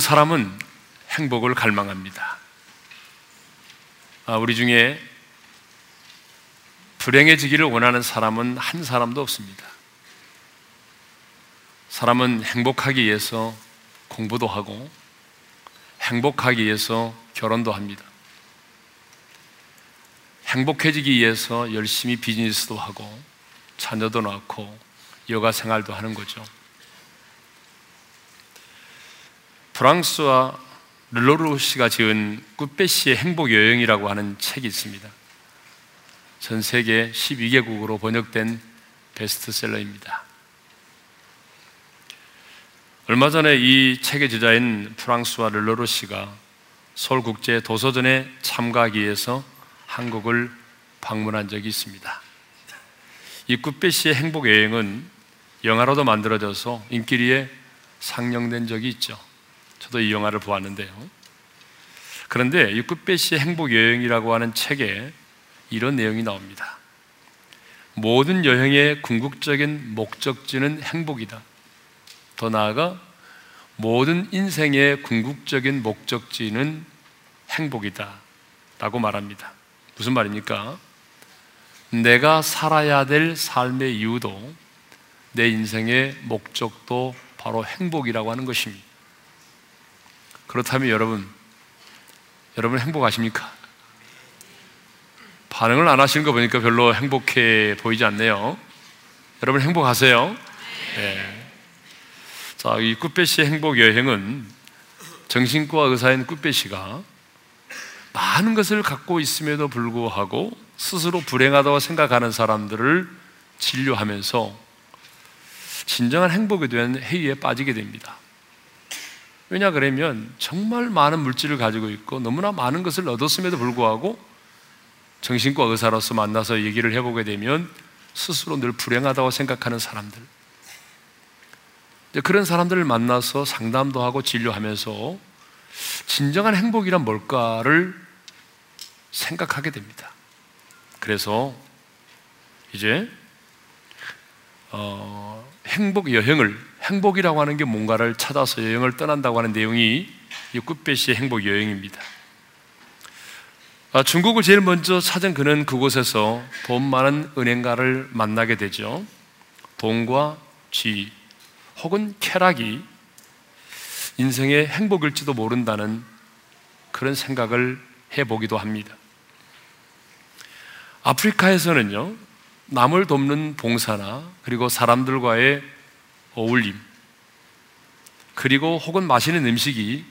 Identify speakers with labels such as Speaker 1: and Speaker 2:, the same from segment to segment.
Speaker 1: 모든 사람은 행복을 갈망합니다. 아, 우리 중에 불행해지기를 원하는 사람은 한 사람도 없습니다. 사람은 행복하기 위해서 공부도 하고 행복하기 위해서 결혼도 합니다. 행복해지기 위해서 열심히 비즈니스도 하고 자녀도 낳고 여가 생활도 하는 거죠. 프랑스와 르로르 씨가 지은 꾸페시의 행복 여행이라고 하는 책이 있습니다. 전 세계 12개국으로 번역된 베스트셀러입니다. 얼마 전에 이 책의 저자인 프랑스와 르로르 씨가 서울 국제 도서전에 참가하기 위해서 한국을 방문한 적이 있습니다. 이 꾸페시의 행복 여행은 영화로도 만들어져서 인기리에 상영된 적이 있죠. 저도 이 영화를 보았는데요. 그런데 이 끝배시의 행복 여행이라고 하는 책에 이런 내용이 나옵니다. 모든 여행의 궁극적인 목적지는 행복이다. 더 나아가 모든 인생의 궁극적인 목적지는 행복이다. 라고 말합니다. 무슨 말입니까? 내가 살아야 될 삶의 이유도 내 인생의 목적도 바로 행복이라고 하는 것입니다. 그렇다면 여러분, 여러분 행복하십니까? 반응을 안 하시는 거 보니까 별로 행복해 보이지 않네요. 여러분 행복하세요? 네. 자, 이 꾸페 씨의 행복 여행은 정신과 의사인 꾸페 씨가 많은 것을 갖고 있음에도 불구하고 스스로 불행하다고 생각하는 사람들을 진료하면서 진정한 행복에 대한 회의에 빠지게 됩니다. 왜냐 그러면 정말 많은 물질을 가지고 있고 너무나 많은 것을 얻었음에도 불구하고 정신과 의사로서 만나서 얘기를 해보게 되면 스스로 늘 불행하다고 생각하는 사람들. 그런 사람들을 만나서 상담도 하고 진료하면서 진정한 행복이란 뭘까를 생각하게 됩니다. 그래서 이제 어, 행복 여행을 행복이라고 하는 게 뭔가를 찾아서 여행을 떠난다고 하는 내용이 이 끝배시의 행복 여행입니다. 아, 중국을 제일 먼저 찾은 그는 그곳에서 돈 많은 은행가를 만나게 되죠. 돈과 쥐 혹은 쾌락이 인생의 행복일지도 모른다는 그런 생각을 해보기도 합니다. 아프리카에서는요, 남을 돕는 봉사나 그리고 사람들과의 어울림, 그리고 혹은 마시는 음식이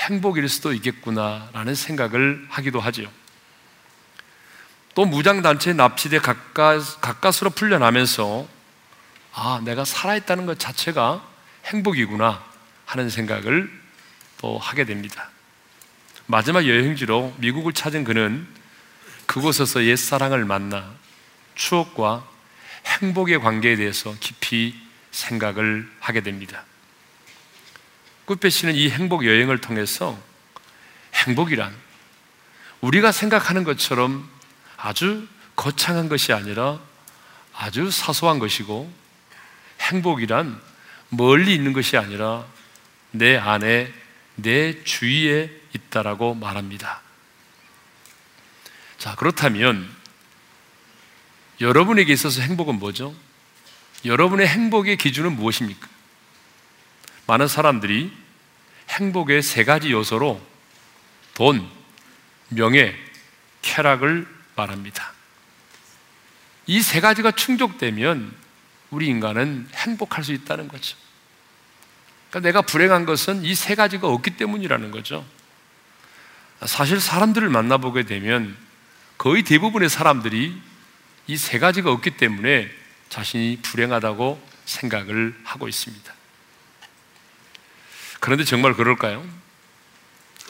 Speaker 1: 행복일 수도 있겠구나라는 생각을 하기도 하죠. 또 무장단체 납치돼 가까스, 가까스로 풀려나면서 아, 내가 살아있다는 것 자체가 행복이구나 하는 생각을 또 하게 됩니다. 마지막 여행지로 미국을 찾은 그는 그곳에서 옛사랑을 만나 추억과 행복의 관계에 대해서 깊이 생각을 하게 됩니다. 꾸페 씨는 이 행복 여행을 통해서 행복이란 우리가 생각하는 것처럼 아주 거창한 것이 아니라 아주 사소한 것이고 행복이란 멀리 있는 것이 아니라 내 안에 내 주위에 있다라고 말합니다. 자, 그렇다면 여러분에게 있어서 행복은 뭐죠? 여러분의 행복의 기준은 무엇입니까? 많은 사람들이 행복의 세 가지 요소로 돈, 명예, 쾌락을 말합니다. 이 세 가지가 충족되면 우리 인간은 행복할 수 있다는 거죠. 그러니까 내가 불행한 것은 이 세 가지가 없기 때문이라는 거죠. 사실 사람들을 만나보게 되면 거의 대부분의 사람들이 이 세 가지가 없기 때문에 자신이 불행하다고 생각을 하고 있습니다. 그런데 정말 그럴까요?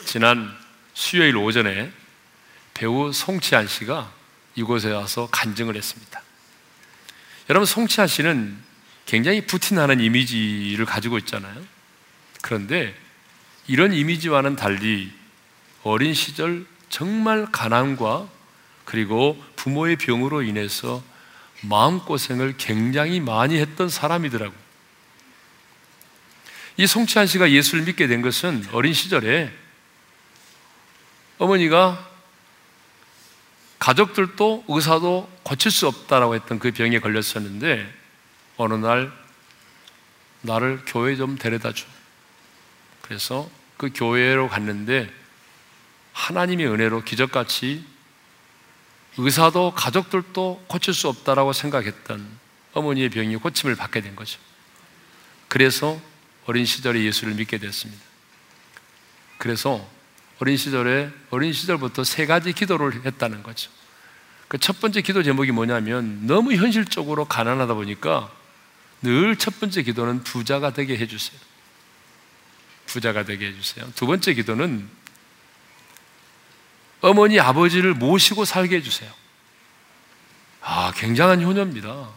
Speaker 1: 지난 수요일 오전에 배우 송치한 씨가 이곳에 와서 간증을 했습니다. 여러분, 송치한 씨는 굉장히 부틴하는 이미지를 가지고 있잖아요. 그런데 이런 이미지와는 달리 어린 시절 정말 가난과 그리고 부모의 병으로 인해서 마음고생을 굉장히 많이 했던 사람이더라고요. 이 송치한 씨가 예수를 믿게 된 것은 어린 시절에 어머니가 가족들도 의사도 고칠 수 없다라고 했던 그 병에 걸렸었는데 어느 날 나를 교회 좀 데려다 줘. 그래서 그 교회로 갔는데 하나님의 은혜로 기적같이 의사도 가족들도 고칠 수 없다라고 생각했던 어머니의 병이 고침을 받게 된 거죠. 그래서 어린 시절에 예수를 믿게 됐습니다. 그래서 어린 시절에 어린 시절부터 세 가지 기도를 했다는 거죠. 그 첫 번째 기도 제목이 뭐냐면 너무 현실적으로 가난하다 보니까 늘 첫 번째 기도는 부자가 되게 해주세요. 부자가 되게 해주세요. 두 번째 기도는 어머니 아버지를 모시고 살게 해주세요. 아, 굉장한 효녀입니다.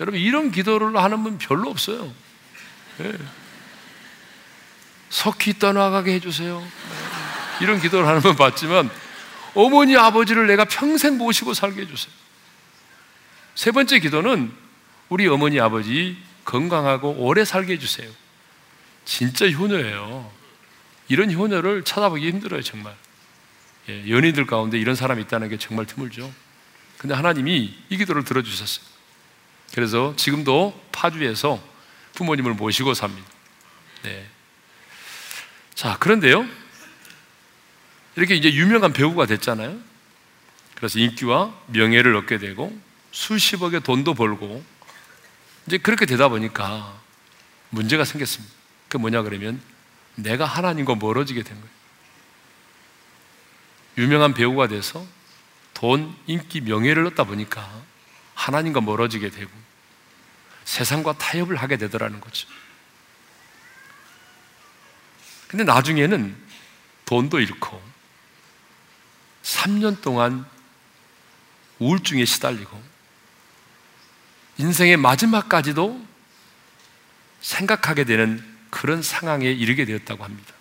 Speaker 1: 여러분, 이런 기도를 하는 분 별로 없어요. 네. 석희 떠나가게 해주세요. 이런 기도를 하는 분 봤지만, 어머니 아버지를 내가 평생 모시고 살게 해주세요. 세 번째 기도는 우리 어머니 아버지 건강하고 오래 살게 해주세요. 진짜 효녀예요. 이런 효녀를 찾아보기 힘들어요, 정말. 예, 연인들 가운데 이런 사람이 있다는 게 정말 드물죠. 근데 하나님이 이 기도를 들어주셨어요. 그래서 지금도 파주에서 부모님을 모시고 삽니다. 네. 자, 그런데요. 이렇게 이제 유명한 배우가 됐잖아요. 그래서 인기와 명예를 얻게 되고 수십억의 돈도 벌고 이제 그렇게 되다 보니까 문제가 생겼습니다. 그 뭐냐 그러면 내가 하나님과 멀어지게 된 거예요. 유명한 배우가 돼서 돈, 인기, 명예를 얻다 보니까 하나님과 멀어지게 되고 세상과 타협을 하게 되더라는 거죠. 근데 나중에는 돈도 잃고 3년 동안 우울증에 시달리고 인생의 마지막까지도 생각하게 되는 그런 상황에 이르게 되었다고 합니다.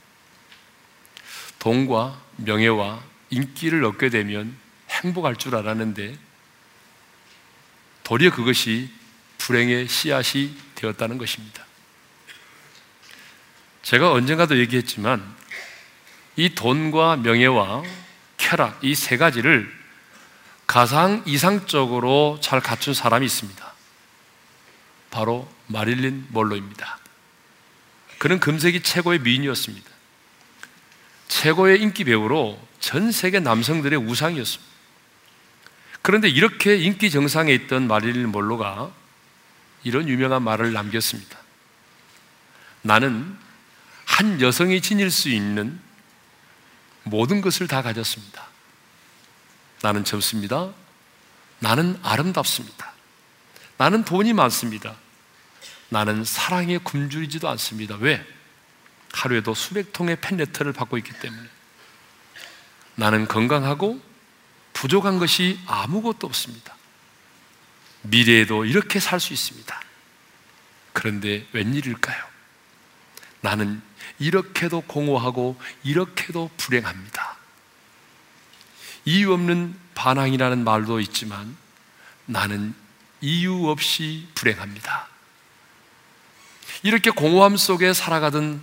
Speaker 1: 돈과 명예와 인기를 얻게 되면 행복할 줄 알았는데 도리어 그것이 불행의 씨앗이 되었다는 것입니다. 제가 언젠가도 얘기했지만 이 돈과 명예와 쾌락 이 세 가지를 가장 이상적으로 잘 갖춘 사람이 있습니다. 바로 마릴린 몰로입니다. 그는 금세기 최고의 미인이었습니다. 최고의 인기 배우로 전 세계 남성들의 우상이었습니다. 그런데 이렇게 인기 정상에 있던 마릴린 몰로가 이런 유명한 말을 남겼습니다. 나는 한 여성이 지닐 수 있는 모든 것을 다 가졌습니다. 나는 젊습니다. 나는 아름답습니다. 나는 돈이 많습니다. 나는 사랑에 굶주리지도 않습니다. 왜? 하루에도 수백 통의 팬레터를 받고 있기 때문에. 나는 건강하고 부족한 것이 아무것도 없습니다. 미래에도 이렇게 살 수 있습니다. 그런데 웬일일까요? 나는 이렇게도 공허하고 이렇게도 불행합니다. 이유 없는 반항이라는 말도 있지만 나는 이유 없이 불행합니다. 이렇게 공허함 속에 살아가던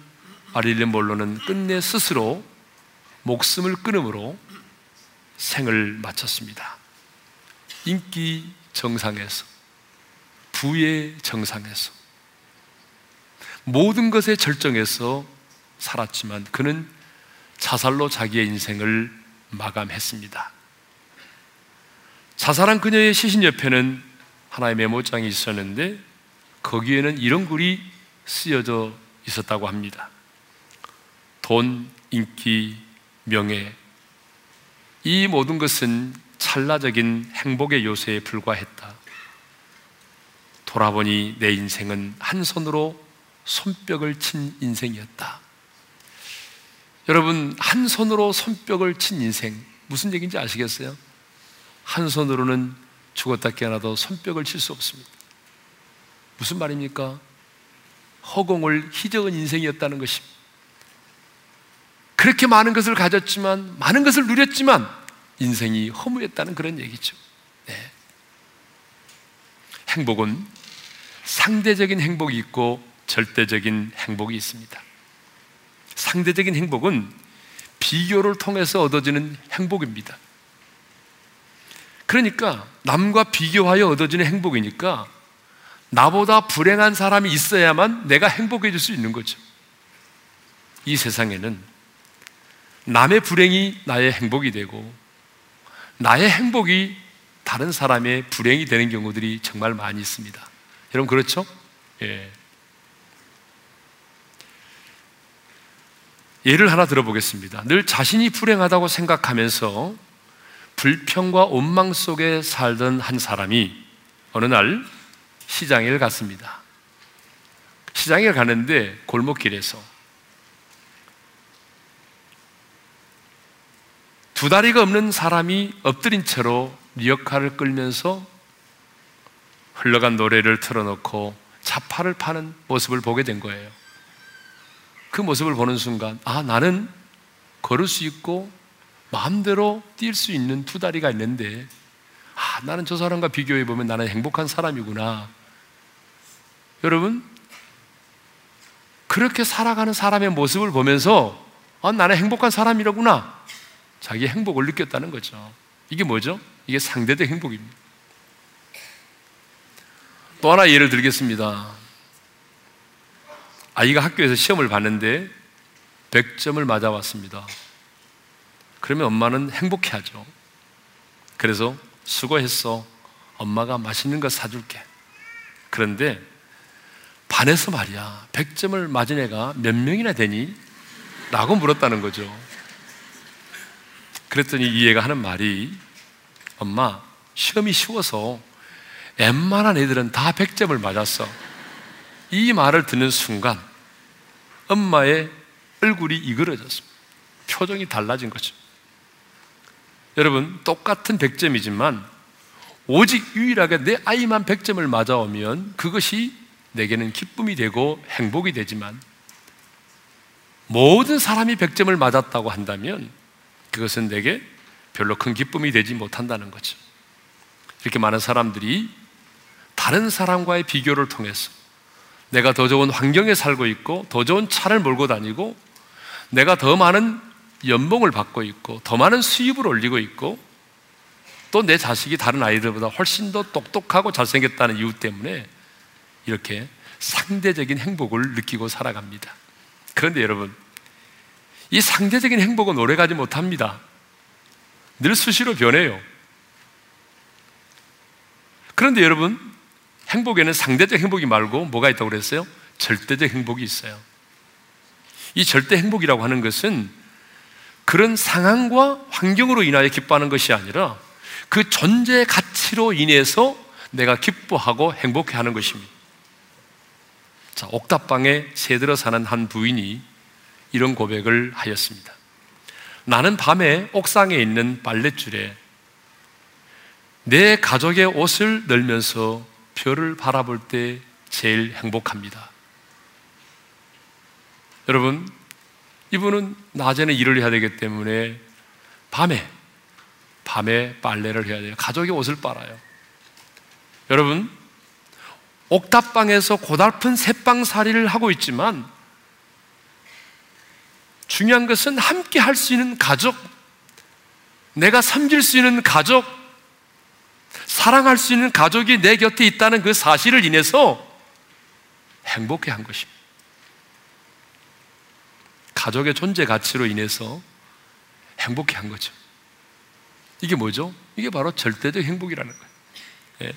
Speaker 1: 마릴린 몰로는 끝내 스스로 목숨을 끊음으로 생을 마쳤습니다. 인기 정상에서, 부의 정상에서, 모든 것의 절정에서 살았지만 그는 자살로 자기의 인생을 마감했습니다. 자살한 그녀의 시신 옆에는 하나의 메모장이 있었는데 거기에는 이런 글이 쓰여져 있었다고 합니다. 돈, 인기, 명예, 이 모든 것은 찰나적인 행복의 요소에 불과했다. 돌아보니 내 인생은 한 손으로 손뼉을 친 인생이었다. 여러분, 한 손으로 손뼉을 친 인생, 무슨 얘기인지 아시겠어요? 한 손으로는 죽었다 깨어나도 손뼉을 칠 수 없습니다. 무슨 말입니까? 허공을 희적은 인생이었다는 것입니다. 그렇게 많은 것을 가졌지만, 많은 것을 누렸지만, 인생이 허무했다는 그런 얘기죠. 네. 행복은 상대적인 행복이 있고 절대적인 행복이 있습니다. 상대적인 행복은 비교를 통해서 얻어지는 행복입니다. 그러니까 남과 비교하여 얻어지는 행복이니까 나보다 불행한 사람이 있어야만 내가 행복해질 수 있는 거죠. 이 세상에는 남의 불행이 나의 행복이 되고 나의 행복이 다른 사람의 불행이 되는 경우들이 정말 많이 있습니다. 여러분 그렇죠? 예. 예를 하나 들어보겠습니다. 늘 자신이 불행하다고 생각하면서 불평과 원망 속에 살던 한 사람이 어느 날 시장에 갔습니다. 시장에 가는데 골목길에서 두 다리가 없는 사람이 엎드린 채로 리어카를 끌면서 흘러간 노래를 틀어놓고 자파를 파는 모습을 보게 된 거예요. 그 모습을 보는 순간, 아, 나는 걸을 수 있고 마음대로 뛸 수 있는 두 다리가 있는데, 아, 나는 저 사람과 비교해 보면 나는 행복한 사람이구나. 여러분, 그렇게 살아가는 사람의 모습을 보면서, 아, 나는 행복한 사람이라구나. 자기 행복을 느꼈다는 거죠. 이게 뭐죠? 이게 상대적 행복입니다. 또 하나 예를 들겠습니다. 아이가 학교에서 시험을 봤는데 100점을 맞아왔습니다. 그러면 엄마는 행복해 하죠. 그래서 수고했어. 엄마가 맛있는 거 사줄게. 그런데 반에서 말이야. 100점을 맞은 애가 몇 명이나 되니? 라고 물었다는 거죠. 그랬더니 이 애가 하는 말이 엄마, 시험이 쉬워서 웬만한 애들은 다 100점을 맞았어. 이 말을 듣는 순간 엄마의 얼굴이 이그러졌습니다. 표정이 달라진 거죠. 여러분, 똑같은 100점이지만 오직 유일하게 내 아이만 100점을 맞아오면 그것이 내게는 기쁨이 되고 행복이 되지만 모든 사람이 100점을 맞았다고 한다면 그것은 내게 별로 큰 기쁨이 되지 못한다는 거죠. 이렇게 많은 사람들이 다른 사람과의 비교를 통해서 내가 더 좋은 환경에 살고 있고 더 좋은 차를 몰고 다니고 내가 더 많은 연봉을 받고 있고 더 많은 수입을 올리고 있고 또 내 자식이 다른 아이들보다 훨씬 더 똑똑하고 잘생겼다는 이유 때문에 이렇게 상대적인 행복을 느끼고 살아갑니다. 그런데 여러분, 이 상대적인 행복은 오래가지 못합니다. 늘 수시로 변해요. 그런데 여러분, 행복에는 상대적 행복이 말고 뭐가 있다고 그랬어요? 절대적 행복이 있어요. 이 절대 행복이라고 하는 것은 그런 상황과 환경으로 인하여 기뻐하는 것이 아니라 그 존재 가치로 인해서 내가 기뻐하고 행복해 하는 것입니다. 자, 옥탑방에 새들어 사는 한 부인이 이런 고백을 하였습니다. 나는 밤에 옥상에 있는 빨랫줄에 내 가족의 옷을 널면서 별을 바라볼 때 제일 행복합니다. 여러분, 이분은 낮에는 일을 해야 되기 때문에 밤에, 밤에 빨래를 해야 돼요. 가족의 옷을 빨아요. 여러분, 옥탑방에서 고달픈 새방살이를 하고 있지만 중요한 것은 함께 할 수 있는 가족, 내가 섬길 수 있는 가족, 사랑할 수 있는 가족이 내 곁에 있다는 그 사실을 인해서 행복해 한 것입니다. 가족의 존재 가치로 인해서 행복해 한 거죠. 이게 뭐죠? 이게 바로 절대적 행복이라는 거예요. 예.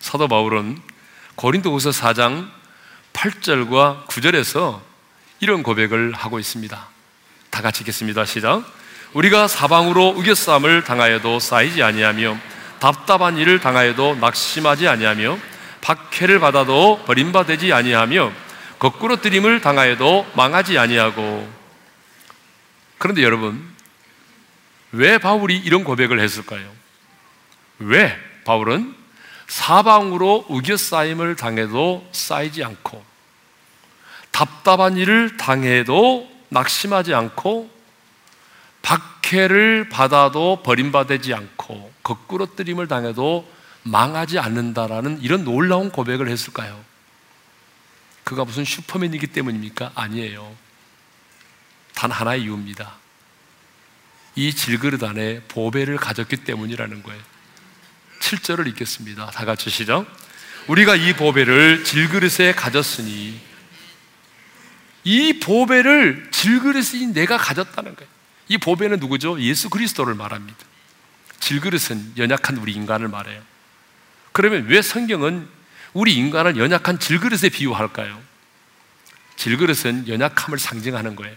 Speaker 1: 사도 바울은 고린도후서 4장 8절과 9절에서 이런 고백을 하고 있습니다. 다 같이 읽겠습니다. 시작. 우리가 사방으로 우겨싸움을 당하여도 쌓이지 아니하며 답답한 일을 당하여도 낙심하지 아니하며 박해를 받아도 버림받지 아니하며 거꾸로 뜨림을 당하여도 망하지 아니하고 그런데 여러분 왜 바울이 이런 고백을 했을까요? 왜 바울은 사방으로 우겨싸임을 당해도 쌓이지 않고 답답한 일을 당해도 낙심하지 않고 박해를 받아도 버림받지 않고 거꾸로 뜨림을 당해도 망하지 않는다라는 이런 놀라운 고백을 했을까요? 그가 무슨 슈퍼맨이기 때문입니까? 아니에요. 단 하나의 이유입니다. 이 질그릇 안에 보배를 가졌기 때문이라는 거예요. 7절을 읽겠습니다. 다 같이 시작. 우리가 이 보배를 질그릇에 가졌으니 이 보배를 질그릇이 내가 가졌다는 거예요. 이 보배는 누구죠? 예수 그리스도를 말합니다. 질그릇은 연약한 우리 인간을 말해요. 그러면 왜 성경은 우리 인간을 연약한 질그릇에 비유할까요? 질그릇은 연약함을 상징하는 거예요.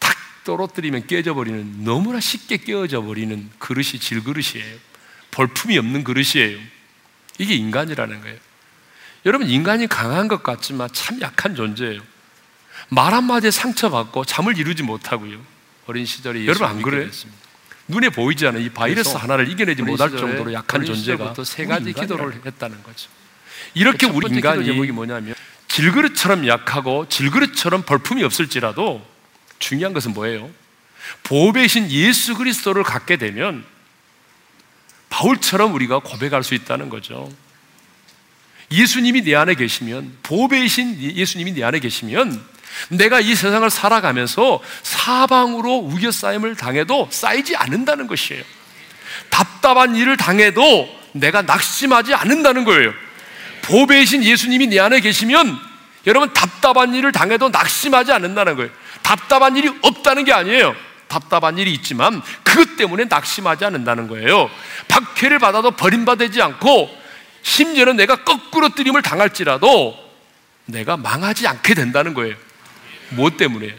Speaker 1: 탁 떨어뜨리면 깨져버리는 너무나 쉽게 깨어져 버리는 그릇이 질그릇이에요. 볼품이 없는 그릇이에요. 이게 인간이라는 거예요. 여러분, 인간이 강한 것 같지만 참 약한 존재예요. 말 한마디에 상처받고 잠을 이루지 못하고요. 어린 시절에 여러분 안 그래요? 눈에 보이지 않은 이 바이러스 하나를 이겨내지 못할 정도로 약한 존재가 세 가지 기도를 했다는 거죠. 이렇게 우리 인간이 제목이 뭐냐면 질그릇처럼 약하고 질그릇처럼 벌품이 없을지라도 중요한 것은 뭐예요? 보배신 예수 그리스도를 갖게 되면 바울처럼 우리가 고백할 수 있다는 거죠. 예수님이 내 안에 계시면 보배이신 예수님이 내 안에 계시면 내가 이 세상을 살아가면서 사방으로 우겨싸임을 당해도 쌓이지 않는다는 것이에요. 답답한 일을 당해도 내가 낙심하지 않는다는 거예요. 보배이신 예수님이 내 안에 계시면 여러분 답답한 일을 당해도 낙심하지 않는다는 거예요. 답답한 일이 없다는 게 아니에요. 답답한 일이 있지만 그것 때문에 낙심하지 않는다는 거예요. 박해를 받아도 버림받지 않고 심지어는 내가 거꾸로 뜨림을 당할지라도 내가 망하지 않게 된다는 거예요. 무엇 때문에?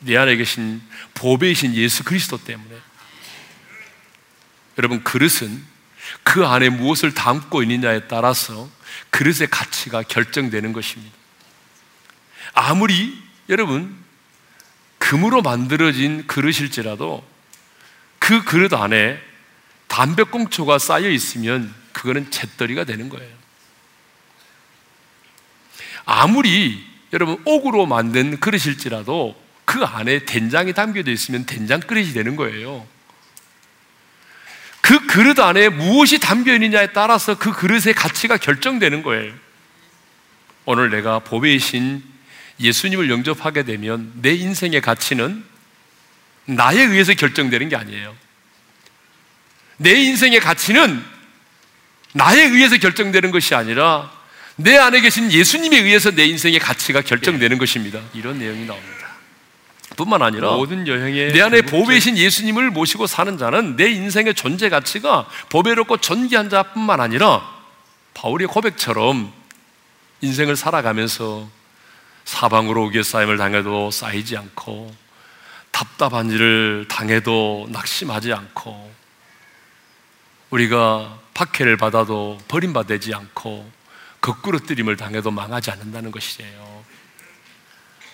Speaker 1: 내 안에 계신 보배이신 예수 그리스도 때문에. 여러분, 그릇은 그 안에 무엇을 담고 있느냐에 따라서 그릇의 가치가 결정되는 것입니다. 아무리 여러분 금으로 만들어진 그릇일지라도 그 그릇 안에 담배꽁초가 쌓여 있으면 그거는 잿더리가 되는 거예요. 아무리 여러분 옥으로 만든 그릇일지라도 그 안에 된장이 담겨져 있으면 된장 그릇이 되는 거예요. 그 그릇 안에 무엇이 담겨 있느냐에 따라서 그 그릇의 가치가 결정되는 거예요. 오늘 내가 보배이신 예수님을 영접하게 되면 내 인생의 가치는 나에 의해서 결정되는 게 아니에요. 내 인생의 가치는 나에 의해서 결정되는 것이 아니라 내 안에 계신 예수님에 의해서 내 인생의 가치가 결정되는 것입니다. 이런 내용이 나옵니다. 뿐만 아니라 모든 여행에 내 안에 보배신 예수님을 모시고 사는 자는 내 인생의 존재 가치가 보배롭고 존귀한 자뿐만 아니라 바울의 고백처럼 인생을 살아가면서 사방으로 우겨 쌓임을 당해도 쌓이지 않고 답답한 일을 당해도 낙심하지 않고 우리가 박해를 받아도 버림받지 않고 거꾸로 뜨림을 당해도 망하지 않는다는 것이에요.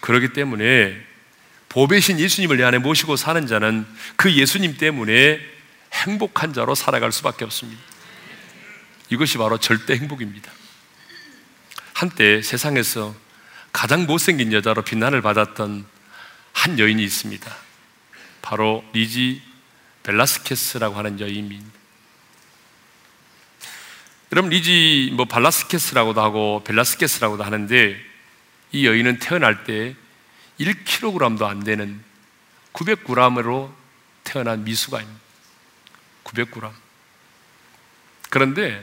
Speaker 1: 그렇기 때문에 보배신 예수님을 내 안에 모시고 사는 자는 그 예수님 때문에 행복한 자로 살아갈 수밖에 없습니다. 이것이 바로 절대 행복입니다. 한때 세상에서 가장 못생긴 여자로 비난을 받았던 한 여인이 있습니다. 바로 리지 벨라스케스라고 하는 여인입니다. 여러분 리지 뭐 발라스케스라고도 하고 벨라스케스라고도 하는데 이 여인은 태어날 때 1kg도 안 되는 900g으로 태어난 미수가입니다. 900g. 그런데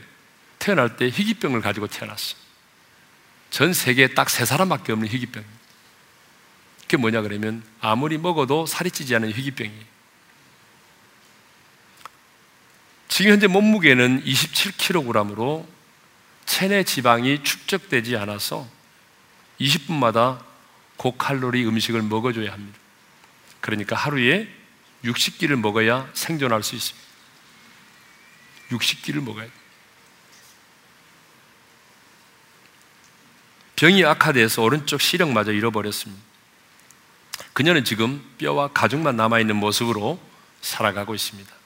Speaker 1: 태어날 때 희귀병을 가지고 태어났어. 전 세계에 딱 세 사람밖에 없는 희귀병. 그게 뭐냐 그러면 아무리 먹어도 살이 찌지 않는 희귀병이에요. 지금 현재 몸무게는 27kg으로 체내 지방이 축적되지 않아서 20분마다 고칼로리 음식을 먹어줘야 합니다. 그러니까 하루에 60끼를 먹어야 생존할 수 있습니다. 60끼를 먹어야 돼. 병이 악화돼서 오른쪽 시력마저 잃어버렸습니다. 그녀는 지금 뼈와 가죽만 남아있는 모습으로 살아가고 있습니다.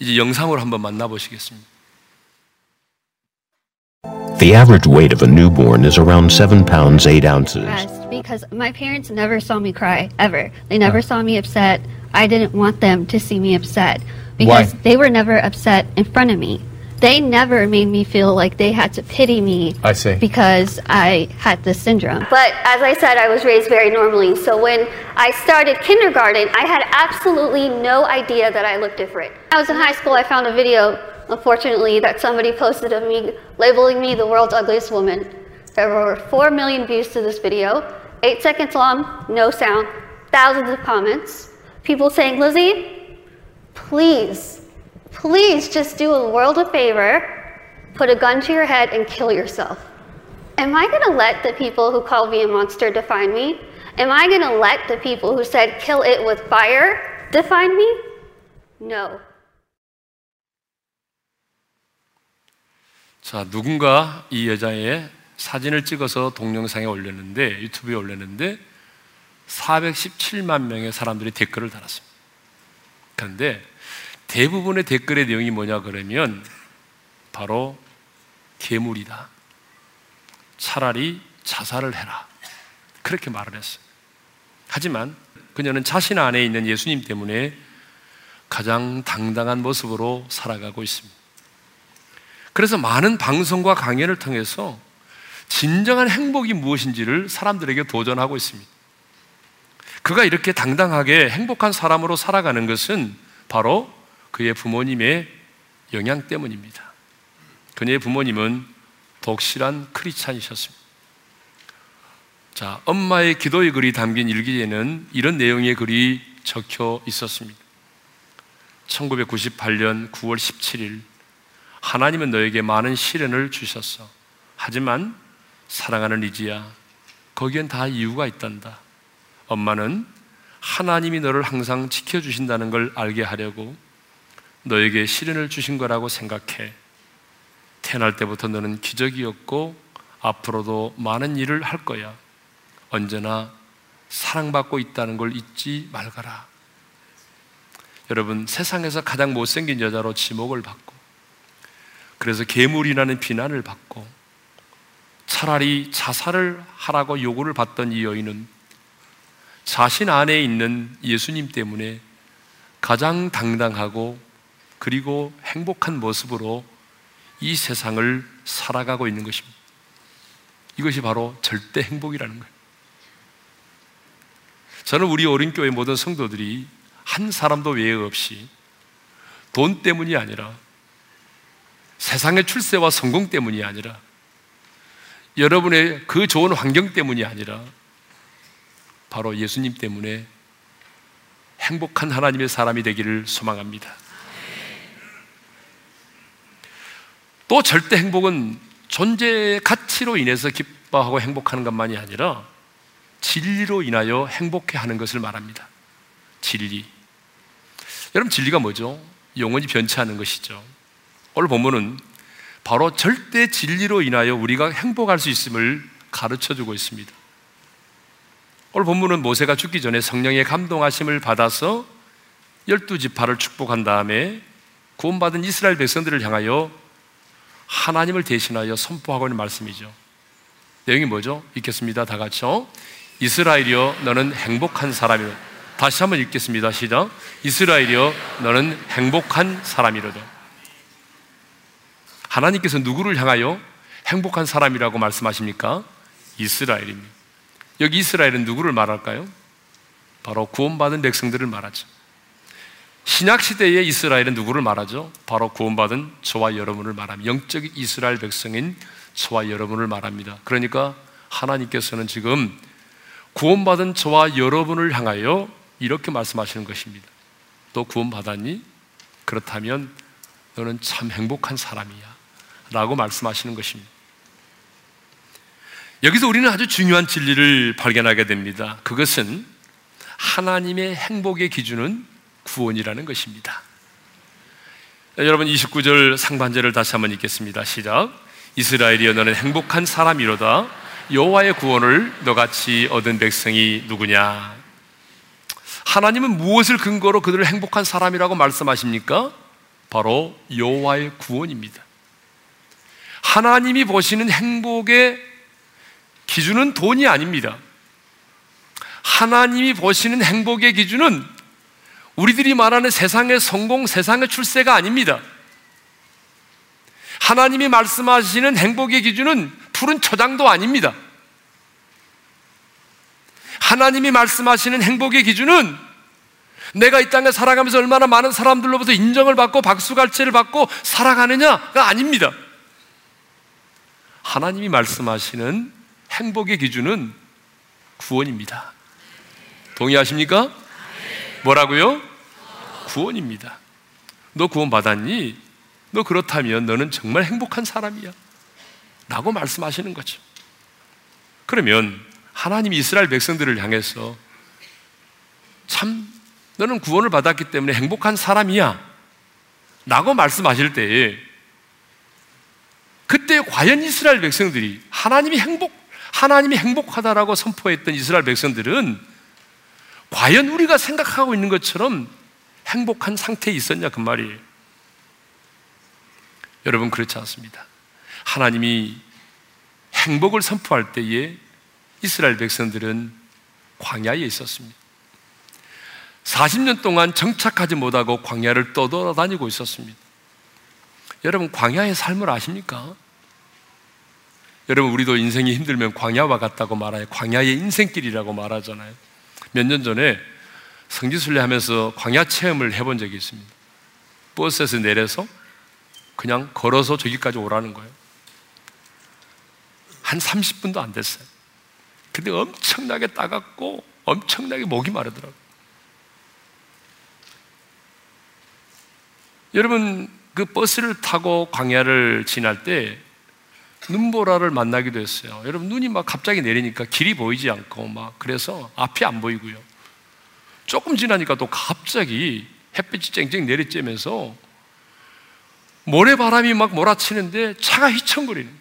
Speaker 1: 이제 영상으로 한번 만나보시겠습니다.
Speaker 2: The average weight of a newborn is around 7 pounds 8 ounces.
Speaker 3: Because my parents never saw me cry, ever. They never saw me upset. I didn't want them to see me upset. Because
Speaker 4: Why?
Speaker 3: they were never upset in front of me. they never made me feel like they had to pity me
Speaker 4: I see.
Speaker 3: because I had this syndrome.
Speaker 5: But as I said, I was raised very normally. So when I started kindergarten, I had absolutely no idea that I looked different. When I was in high school, I found a video, unfortunately, that somebody posted of me labeling me the world's ugliest woman. There were 4 million views to this video, 8 seconds long, no sound, thousands of comments. People saying, Lizzie, please, please just do a world a favor, put a gun to your head and kill yourself. Am I going to let the people who called me a monster define me? Am I going to let the people who said kill it with fire define me? No.
Speaker 1: 자, 누군가 이 여자의 사진을 찍어서 동영상에 올렸는데, 유튜브에 올렸는데, 417만 명의 사람들이 댓글을 달았습니다. 그런데 대부분의 댓글의 내용이 뭐냐 그러면 바로 괴물이다. 차라리 자살을 해라. 그렇게 말을 했어요. 하지만 그녀는 자신 안에 있는 예수님 때문에 가장 당당한 모습으로 살아가고 있습니다. 그래서 많은 방송과 강연을 통해서 진정한 행복이 무엇인지를 사람들에게 도전하고 있습니다. 그가 이렇게 당당하게 행복한 사람으로 살아가는 것은 바로 그의 부모님의 영향 때문입니다. 그녀의 부모님은 독실한 크리스찬이셨습니다. 자, 엄마의 기도의 글이 담긴 일기에는 이런 내용의 글이 적혀 있었습니다. 1998년 9월 17일 하나님은 너에게 많은 시련을 주셨어. 하지만 사랑하는 리지야, 거기엔 다 이유가 있단다. 엄마는 하나님이 너를 항상 지켜주신다는 걸 알게 하려고 너에게 시련을 주신 거라고 생각해. 태어날 때부터 너는 기적이었고 앞으로도 많은 일을 할 거야. 언제나 사랑받고 있다는 걸 잊지 말거라. 여러분, 세상에서 가장 못생긴 여자로 지목을 받고, 그래서 괴물이라는 비난을 받고, 차라리 자살을 하라고 요구를 받던 이 여인은 자신 안에 있는 예수님 때문에 가장 당당하고 그리고 행복한 모습으로 이 세상을 살아가고 있는 것입니다. 이것이 바로 절대 행복이라는 거예요. 저는 우리 어린교회 모든 성도들이 한 사람도 외에 없이 돈 때문이 아니라 세상의 출세와 성공 때문이 아니라 여러분의 그 좋은 환경 때문이 아니라 바로 예수님 때문에 행복한 하나님의 사람이 되기를 소망합니다. 또 절대 행복은 존재의 가치로 인해서 기뻐하고 행복하는 것만이 아니라 진리로 인하여 행복해 하는 것을 말합니다. 진리. 여러분, 진리가 뭐죠? 영원히 변치 않는 것이죠. 오늘 본문은 바로 절대 진리로 인하여 우리가 행복할 수 있음을 가르쳐 주고 있습니다. 오늘 본문은 모세가 죽기 전에 성령의 감동하심을 받아서 열두 지파를 축복한 다음에 구원받은 이스라엘 백성들을 향하여 하나님을 대신하여 선포하고 있는 말씀이죠. 내용이 뭐죠? 읽겠습니다. 다 같이요. 이스라엘이여 너는 행복한 사람이로 다시 한번 읽겠습니다. 시작. 이스라엘이여 너는 행복한 사람이로다. 하나님께서 누구를 향하여 행복한 사람이라고 말씀하십니까? 이스라엘입니다. 여기 이스라엘은 누구를 말할까요? 바로 구원받은 백성들을 말하죠. 신약 시대의 이스라엘은 누구를 말하죠? 바로 구원받은 저와 여러분을 말합니다. 영적 이스라엘 백성인 저와 여러분을 말합니다. 그러니까 하나님께서는 지금 구원받은 저와 여러분을 향하여 이렇게 말씀하시는 것입니다. 너 구원받았니? 그렇다면 너는 참 행복한 사람이야. 라고 말씀하시는 것입니다. 여기서 우리는 아주 중요한 진리를 발견하게 됩니다. 그것은 하나님의 행복의 기준은 구원이라는 것입니다. 여러분 29절 상반절을 다시 한번 읽겠습니다. 시작. 이스라엘이여 너는 행복한 사람이로다. 여호와의 구원을 너같이 얻은 백성이 누구냐? 하나님은 무엇을 근거로 그들을 행복한 사람이라고 말씀하십니까? 바로 여호와의 구원입니다. 하나님이 보시는 행복의 기준은 돈이 아닙니다. 하나님이 보시는 행복의 기준은 우리들이 말하는 세상의 성공, 세상의 출세가 아닙니다. 하나님이 말씀하시는 행복의 기준은 푸른 초장도 아닙니다. 하나님이 말씀하시는 행복의 기준은 내가 이 땅에 살아가면서 얼마나 많은 사람들로부터 인정을 받고 박수갈채를 받고 살아가느냐가 아닙니다. 하나님이 말씀하시는 행복의 기준은 구원입니다. 동의하십니까? 뭐라고요? 구원입니다. 너 구원 받았니? 너 그렇다면 너는 정말 행복한 사람이야. 라고 말씀하시는 거죠. 그러면 하나님이 이스라엘 백성들을 향해서 참 너는 구원을 받았기 때문에 행복한 사람이야. 라고 말씀하실 때에 그때 과연 이스라엘 백성들이 하나님이 행복, 하나님이 행복하다라고 선포했던 이스라엘 백성들은 과연 우리가 생각하고 있는 것처럼 행복한 상태에 있었냐 그 말이에요. 여러분 그렇지 않습니다. 하나님이 행복을 선포할 때에 이스라엘 백성들은 광야에 있었습니다. 40년 동안 정착하지 못하고 광야를 떠돌아다니고 있었습니다. 여러분, 광야의 삶을 아십니까? 여러분, 우리도 인생이 힘들면 광야와 같다고 말해요. 광야의 인생길이라고 말하잖아요. 몇 년 전에 성지순례 하면서 광야 체험을 해본 적이 있습니다. 버스에서 내려서 그냥 걸어서 저기까지 오라는 거예요. 한 30분도 안 됐어요. 근데 엄청나게 따갑고 엄청나게 목이 마르더라고요. 여러분, 그 버스를 타고 광야를 지날 때 눈보라를 만나기도 했어요. 여러분, 눈이 막 갑자기 내리니까 길이 보이지 않고 막 그래서 앞이 안 보이고요. 조금 지나니까 또 갑자기 햇빛이 쨍쨍 내리쬐면서 모래바람이 막 몰아치는데 차가 휘청거리는.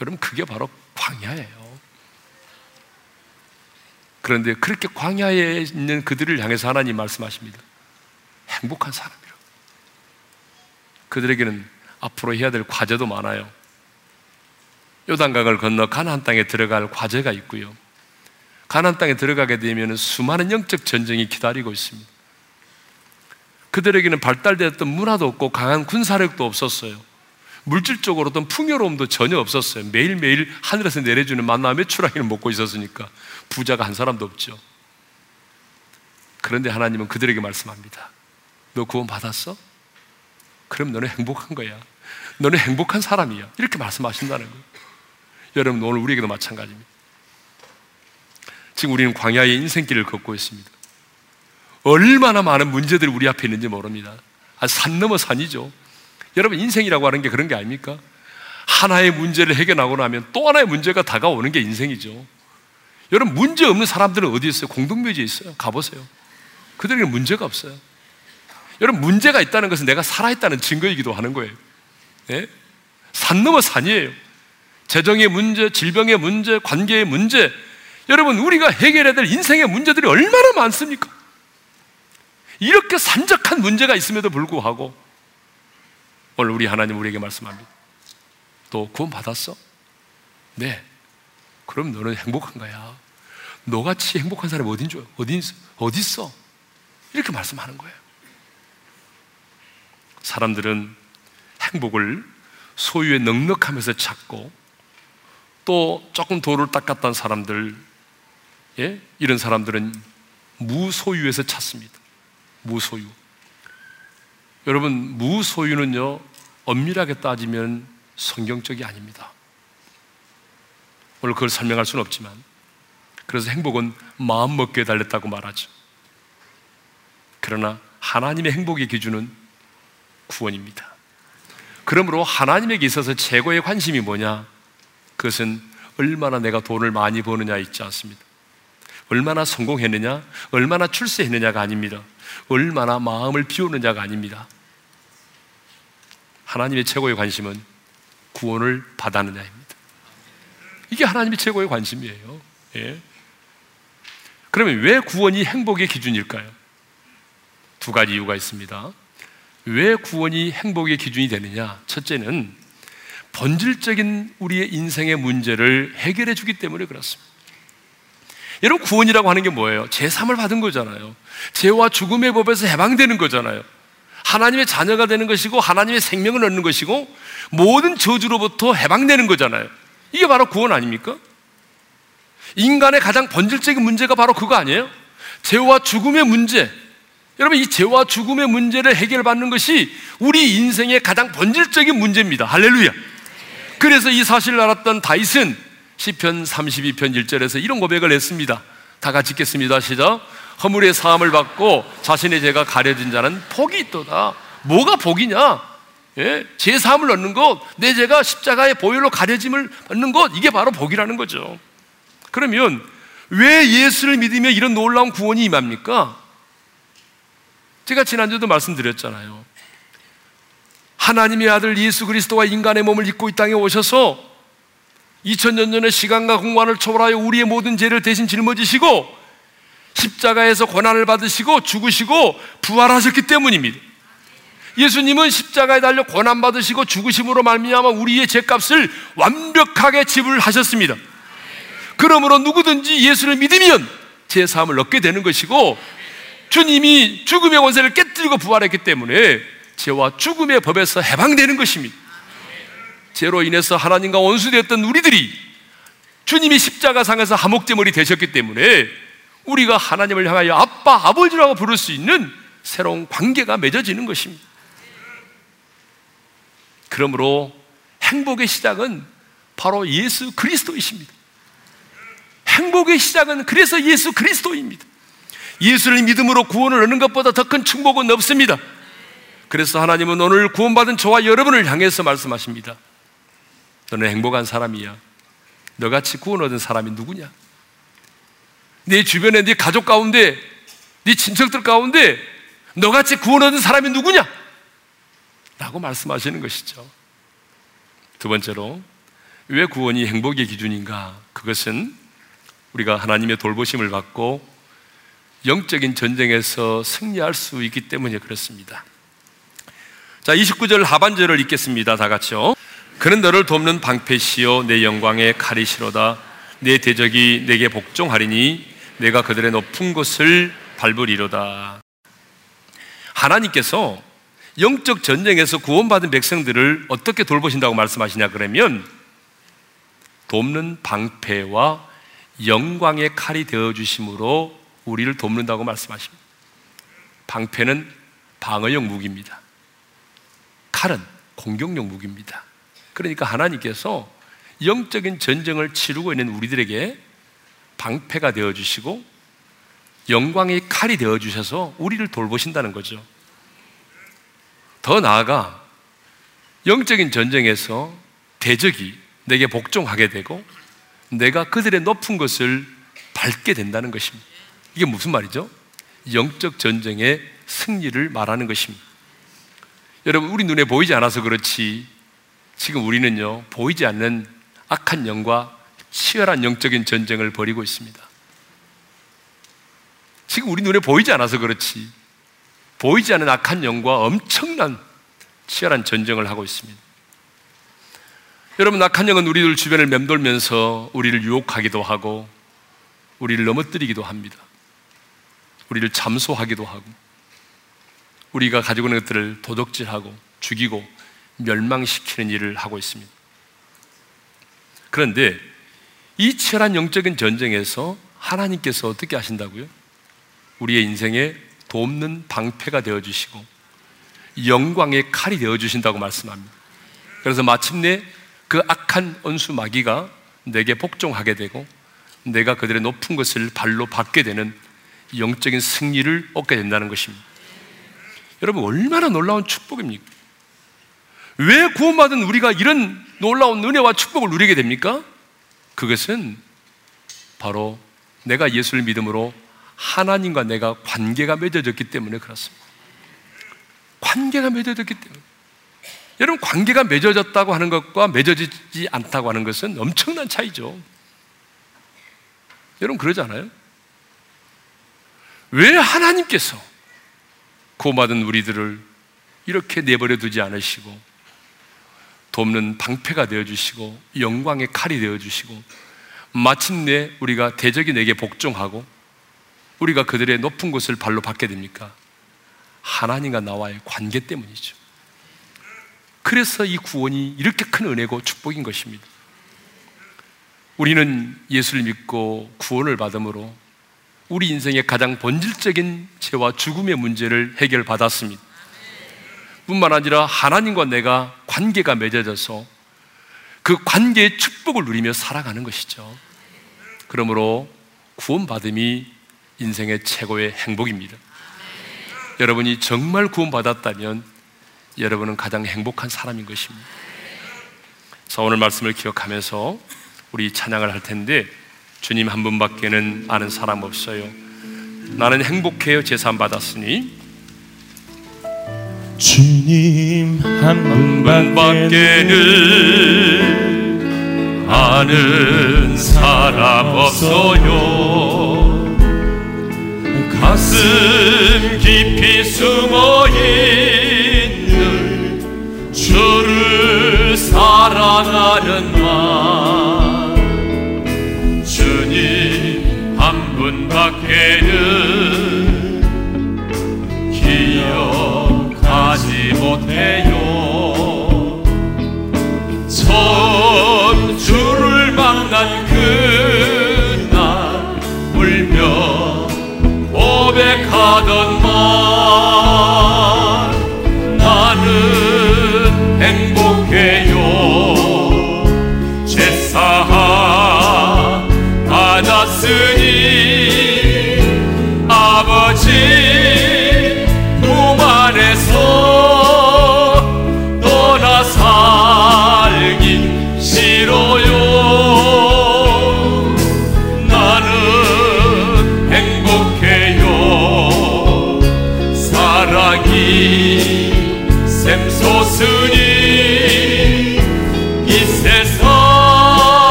Speaker 1: 여러분, 그게 바로 광야예요. 그런데 그렇게 광야에 있는 그들을 향해서 하나님 말씀하십니다. 행복한 사람이라고. 그들에게는 앞으로 해야 될 과제도 많아요. 요단강을 건너 가나안 땅에 들어갈 과제가 있고요. 가나안 땅에 들어가게 되면 수많은 영적 전쟁이 기다리고 있습니다. 그들에게는 발달되었던 문화도 없고 강한 군사력도 없었어요. 물질적으로 어떤 풍요로움도 전혀 없었어요. 매일매일 하늘에서 내려주는 만나 매출하기를 먹고 있었으니까 부자가 한 사람도 없죠. 그런데 하나님은 그들에게 말씀합니다. 너 구원 받았어? 그럼 너는 행복한 거야. 너는 행복한 사람이야. 이렇게 말씀하신다는 거예요. 여러분, 오늘 우리에게도 마찬가지입니다. 지금 우리는 광야의 인생길을 걷고 있습니다. 얼마나 많은 문제들이 우리 앞에 있는지 모릅니다. 아, 산 넘어 산이죠. 여러분, 인생이라고 하는 게 그런 게 아닙니까? 하나의 문제를 해결하고 나면 또 하나의 문제가 다가오는 게 인생이죠. 여러분, 문제 없는 사람들은 어디 있어요? 공동묘지에 있어요. 가보세요. 그들에게는 문제가 없어요. 여러분, 문제가 있다는 것은 내가 살아있다는 증거이기도 하는 거예요. 예? 산 넘어 산이에요. 재정의 문제, 질병의 문제, 관계의 문제. 여러분, 우리가 해결해야 될 인생의 문제들이 얼마나 많습니까? 이렇게 산적한 문제가 있음에도 불구하고 오늘 우리 하나님 우리에게 말씀합니다. 또 구원 받았어? 네. 그럼 너는 행복한 거야. 너같이 행복한 사람이 어딘 줄, 어디, 어디 있어? 이렇게 말씀하는 거예요. 사람들은 행복을 소유의 넉넉함에서 찾고 또 조금 도를 닦았던 사람들, 예? 이런 사람들은 무소유에서 찾습니다. 무소유. 여러분, 무소유는요, 엄밀하게 따지면 성경적이 아닙니다. 오늘 그걸 설명할 수는 없지만, 그래서 행복은 마음 먹기에 달렸다고 말하죠. 그러나 하나님의 행복의 기준은 구원입니다. 그러므로 하나님에게 있어서 최고의 관심이 뭐냐? 그것은 얼마나 내가 돈을 많이 버느냐 있지 않습니다. 얼마나 성공했느냐, 얼마나 출세했느냐가 아닙니다. 얼마나 마음을 비우느냐가 아닙니다. 하나님의 최고의 관심은 구원을 받았느냐입니다. 이게 하나님의 최고의 관심이에요. 예. 그러면 왜 구원이 행복의 기준일까요? 두 가지 이유가 있습니다. 왜 구원이 행복의 기준이 되느냐? 첫째는 본질적인 우리의 인생의 문제를 해결해 주기 때문에 그렇습니다. 여러분, 구원이라고 하는 게 뭐예요? 제3을 받은 거잖아요. 죄와 죽음의 법에서 해방되는 거잖아요. 하나님의 자녀가 되는 것이고 하나님의 생명을 얻는 것이고 모든 저주로부터 해방되는 거잖아요. 이게 바로 구원 아닙니까? 인간의 가장 본질적인 문제가 바로 그거 아니에요? 죄와 죽음의 문제. 여러분, 이 죄와 죽음의 문제를 해결받는 것이 우리 인생의 가장 본질적인 문제입니다. 할렐루야. 그래서 이 사실을 알았던 다윗은 시편 32편 1절에서 이런 고백을 했습니다. 다 같이 읽겠습니다. 시작. 허물의 사함을 받고 자신의 죄가 가려진 자는 복이 있도다. 뭐가 복이냐? 예? 제 사함을 얻는 것, 내 죄가 십자가의 보혈로 가려짐을 얻는 것, 이게 바로 복이라는 거죠. 그러면 왜 예수를 믿으며 이런 놀라운 구원이 임합니까? 제가 지난주도 말씀드렸잖아요. 하나님의 아들 예수 그리스도와 인간의 몸을 입고 이 땅에 오셔서 2000년 전의 시간과 공간을 초월하여 우리의 모든 죄를 대신 짊어지시고 십자가에서 고난을 받으시고 죽으시고 부활하셨기 때문입니다. 예수님은 십자가에 달려 고난 받으시고 죽으심으로 말미암아 우리의 죄값을 완벽하게 지불하셨습니다. 그러므로 누구든지 예수를 믿으면 제 사함을 얻게 되는 것이고 주님이 죽음의 권세를 깨뜨리고 부활했기 때문에 죄와 죽음의 법에서 해방되는 것입니다. 죄로 인해서 하나님과 원수되었던 우리들이 주님이 십자가상에서 하목제물이 되셨기 때문에 우리가 하나님을 향하여 아빠, 아버지라고 부를 수 있는 새로운 관계가 맺어지는 것입니다. 그러므로 행복의 시작은 바로 예수 그리스도이십니다. 행복의 시작은 그래서 예수 그리스도입니다. 예수를 믿음으로 구원을 얻는 것보다 더 큰 축복은 없습니다. 그래서 하나님은 오늘 구원받은 저와 여러분을 향해서 말씀하십니다. 너는 행복한 사람이야. 너같이 구원 얻은 사람이 누구냐? 네 주변에 네 가족 가운데, 네 친척들 가운데 너같이 구원 얻은 사람이 누구냐? 라고 말씀하시는 것이죠. 두 번째로, 왜 구원이 행복의 기준인가? 그것은 우리가 하나님의 돌보심을 받고 영적인 전쟁에서 승리할 수 있기 때문에 그렇습니다. 자, 29절 하반절을 읽겠습니다. 다 같이요. 그는 너를 돕는 방패시요 내 영광의 칼이시로다 내 대적이 내게 복종하리니 내가 그들의 높은 곳을 밟으리로다. 하나님께서 영적 전쟁에서 구원받은 백성들을 어떻게 돌보신다고 말씀하시냐 그러면 돕는 방패와 영광의 칼이 되어 주심으로 우리를 돕는다고 말씀하십니다. 방패는 방어용 무기입니다. 칼은 공격용 무기입니다. 그러니까 하나님께서 영적인 전쟁을 치르고 있는 우리들에게 방패가 되어 주시고 영광의 칼이 되어 주셔서 우리를 돌보신다는 거죠. 더 나아가 영적인 전쟁에서 대적이 내게 복종하게 되고 내가 그들의 높은 것을 밟게 된다는 것입니다. 이게 무슨 말이죠? 영적 전쟁의 승리를 말하는 것입니다. 여러분, 우리 눈에 보이지 않아서 그렇지, 지금 우리는요, 보이지 않는 악한 영과 치열한 영적인 전쟁을 벌이고 있습니다. 지금 우리 눈에 보이지 않아서 그렇지, 보이지 않는 악한 영과 엄청난 치열한 전쟁을 하고 있습니다. 여러분, 악한 영은 우리들 주변을 맴돌면서 우리를 유혹하기도 하고, 우리를 넘어뜨리기도 합니다. 우리를 잠소하기도 하고, 우리가 가지고 있는 것들을 도둑질하고, 죽이고, 멸망시키는 일을 하고 있습니다. 그런데 이 치열한 영적인 전쟁에서 하나님께서 어떻게 하신다고요? 우리의 인생에 돕는 방패가 되어 주시고 영광의 칼이 되어 주신다고 말씀합니다. 그래서 마침내 그 악한 원수 마귀가 내게 복종하게 되고 내가 그들의 높은 것을 발로 받게 되는 영적인 승리를 얻게 된다는 것입니다. 여러분 얼마나 놀라운 축복입니까? 왜 구원받은 우리가 이런 놀라운 은혜와 축복을 누리게 됩니까? 그것은 바로 내가 예수를 믿음으로 하나님과 내가 관계가 맺어졌기 때문에 그렇습니다. 관계가 맺어졌기 때문에. 여러분, 관계가 맺어졌다고 하는 것과 맺어지지 않다고 하는 것은 엄청난 차이죠. 여러분, 그러지 않아요? 왜 하나님께서 구원받은 우리들을 이렇게 내버려 두지 않으시고 돕는 방패가 되어 주시고 영광의 칼이 되어 주시고 마침내 우리가 대적이 내게 복종하고 우리가 그들의 높은 곳을 발로 받게 됩니까? 하나님과 나와의 관계 때문이죠. 그래서 이 구원이 이렇게 큰 은혜고 축복인 것입니다. 우리는 예수를 믿고 구원을 받음으로 우리 인생의 가장 본질적인 죄와 죽음의 문제를 해결받았습니다. 뿐만 아니라 하나님과 내가 관계가 맺어져서 그 관계의 축복을 누리며 살아가는 것이죠. 그러므로 구원받음이 인생의 최고의 행복입니다. 여러분이 정말 구원받았다면 여러분은 가장 행복한 사람인 것입니다. 자, 오늘 말씀을 기억하면서 우리 찬양을 할 텐데 주님 한 분밖에는 아는 사람 없어요. 나는 행복해요. 제산 받았으니
Speaker 4: 주님 한 분밖에는
Speaker 1: 분밖에는 아는 사람 없어요. 가슴 깊이 숨어 있는 주를 사랑하는 마 한 분밖에는 기억하지 못해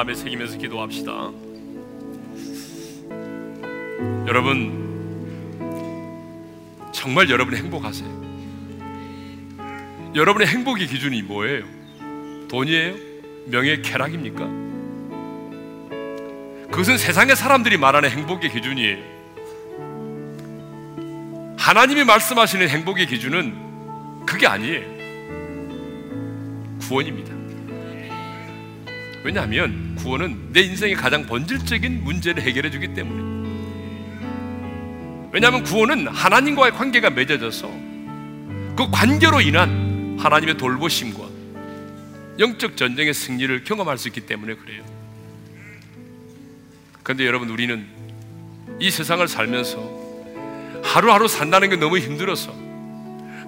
Speaker 1: 마음에 새기면서 기도합시다 여러분 정말 여러분 행복하세요 여러분의 행복의 기준이 뭐예요? 돈이에요? 명예, 쾌락입니까? 그것은 세상의 사람들이 말하는 행복의 기준이에요. 하나님이 말씀하시는 행복의 기준은 그게 아니에요. 구원입니다. 왜냐하면 구원은 내 인생의 가장 본질적인 문제를 해결해 주기 때문에. 왜냐하면 구원은 하나님과의 관계가 맺어져서 그 관계로 인한 하나님의 돌보심과 영적 전쟁의 승리를 경험할 수 있기 때문에 그래요. 그런데 여러분 우리는 이 세상을 살면서 하루하루 산다는 게 너무 힘들어서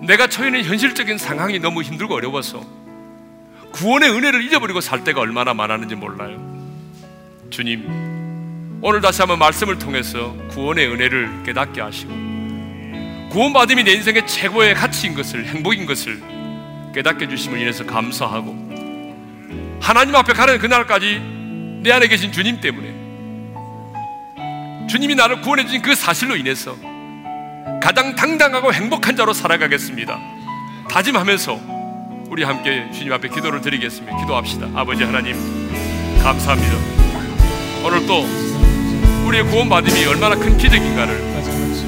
Speaker 1: 내가 처해 있는 현실적인 상황이 너무 힘들고 어려워서 구원의 은혜를 잊어버리고 살 때가 얼마나 많았는지 몰라요. 주님, 오늘 다시 한번 말씀을 통해서 구원의 은혜를 깨닫게 하시고 구원받음이 내 인생의 최고의 가치인 것을 행복인 것을 깨닫게 주심을 인해서 감사하고 하나님 앞에 가는 그날까지 내 안에 계신 주님 때문에 주님이 나를 구원해 주신 그 사실로 인해서 가장 당당하고 행복한 자로 살아가겠습니다. 다짐하면서 우리 함께 주님 앞에 기도를 드리겠습니다. 기도합시다. 아버지 하나님 감사합니다. 오늘 또 우리의 구원받음이 얼마나 큰 기적인가를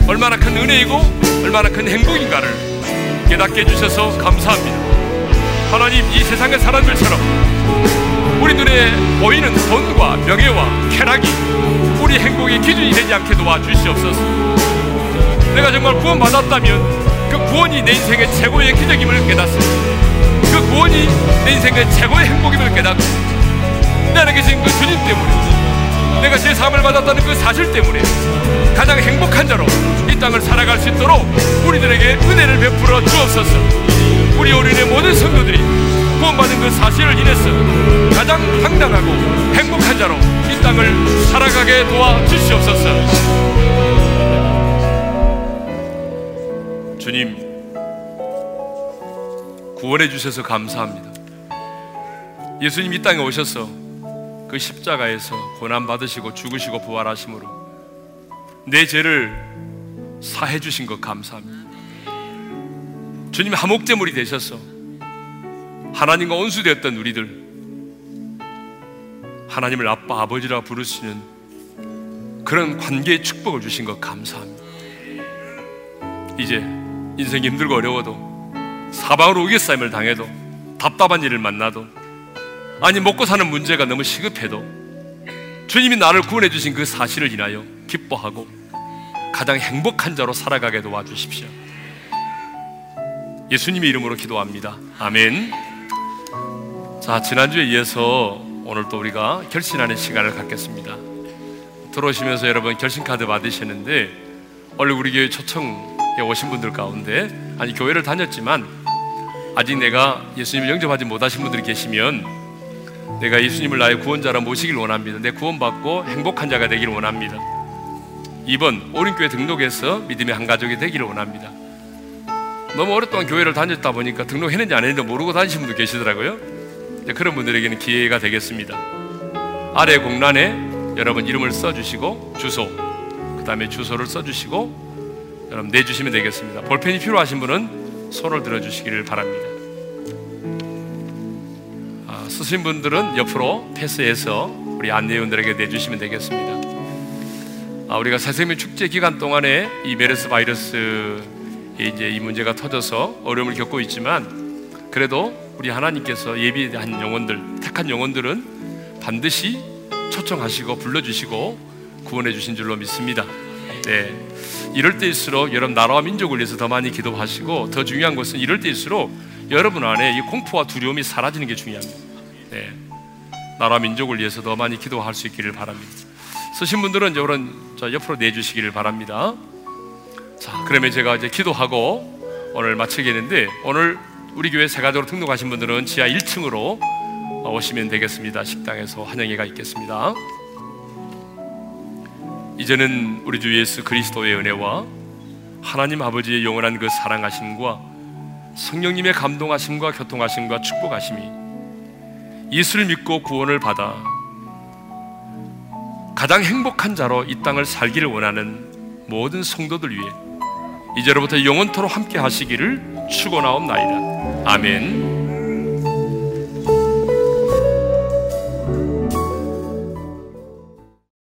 Speaker 1: 얼마나 큰 은혜이고 얼마나 큰 행복인가를 깨닫게 해주셔서 감사합니다. 하나님 이 세상의 사람들처럼 우리 눈에 보이는 돈과 명예와 쾌락이 우리 행복의 기준이 되지 않게 도와주시옵소서. 내가 정말 구원받았다면 그 구원이 내 인생의 최고의 기적임을 깨닫습니다. 그 구원이 내 인생의 최고의 행복임을 깨닫고 내 안에 계신 그 주님 때문에 내가 제 삶을 받았다는 그 사실 때문에 가장 행복한 자로 이 땅을 살아갈 수 있도록 우리들에게 은혜를 베풀어 주옵소서. 우리 어린의 모든 성도들이 구원받은 그 사실을 인해서 가장 당당하고 행복한 자로 이 땅을 살아가게 도와 주시옵소서. 주님, 구원해 주셔서 감사합니다. 예수님 이 땅에 오셔서 그 십자가에서 고난 받으시고 죽으시고 부활하심으로 내 죄를 사해 주신 것 감사합니다. 주님 화목제물이 되셔서 하나님과 온수되었던 우리들 하나님을 아빠 아버지라 부르시는 그런 관계의 축복을 주신 것 감사합니다. 이제 인생이 힘들고 어려워도 사방으로 우겨싸임을 당해도 답답한 일을 만나도 아니 먹고 사는 문제가 너무 시급해도 주님이 나를 구원해 주신 그 사실을 인하여 기뻐하고 가장 행복한 자로 살아가게 도와주십시오. 예수님의 이름으로 기도합니다. 아멘. 자, 지난주에 이어서 오늘 또 우리가 결신하는 시간을 갖겠습니다. 들어오시면서 여러분 결신카드 받으시는데 원래 우리 교회 초청에 오신 분들 가운데 아니 교회를 다녔지만 아직 내가 예수님을 영접하지 못하신 분들이 계시면 내가 예수님을 나의 구원자로 모시길 원합니다. 내 구원받고 행복한 자가 되기를 원합니다. 2번 오른교회 등록해서 믿음의 한 가족이 되기를 원합니다. 너무 오랫동안 교회를 다녔다 보니까 등록했는지 안 했는지 모르고 다니신 분도 계시더라고요. 그런 분들에게는 기회가 되겠습니다. 아래 공란에 여러분 이름을 써주시고 주소, 그 다음에 주소를 써주시고 여러분 내주시면 되겠습니다. 볼펜이 필요하신 분은 손을 들어주시기를 바랍니다. 아, 쓰신 분들은 옆으로 패스해서 우리 안내원들에게 내주시면 되겠습니다. 아, 우리가 새생명 축제 기간 동안에 이 메르스 바이러스 이제 이 문제가 터져서 어려움을 겪고 있지만 그래도 우리 하나님께서 예비한 영혼들, 택한 영혼들은 반드시 초청하시고 불러주시고 구원해 주신 줄로 믿습니다. 네. 이럴 때일수록 여러분 나라와 민족을 위해서 더 많이 기도하시고 더 중요한 것은 이럴 때일수록 여러분 안에 이 공포와 두려움이 사라지는 게 중요합니다. 네. 나라 민족을 위해서 더 많이 기도할 수 있기를 바랍니다. 쓰신 분들은 이제 오른 저 옆으로 내주시기를 바랍니다. 자, 그러면 제가 이제 기도하고 오늘 마치겠는데 오늘 우리 교회 세가족으로 등록하신 분들은 지하 1층으로 오시면 되겠습니다. 식당에서 환영회가 있겠습니다. 이제는 우리 주 예수 그리스도의 은혜와 하나님 아버지의 영원한 그 사랑하심과 성령님의 감동하심과 교통하심과 축복하심이 예수를 믿고 구원을 받아 가장 행복한 자로 이 땅을 살기를 원하는 모든 성도들 위해 이제로부터 영원토록 함께 하시기를 축원하옵나이다. 아멘.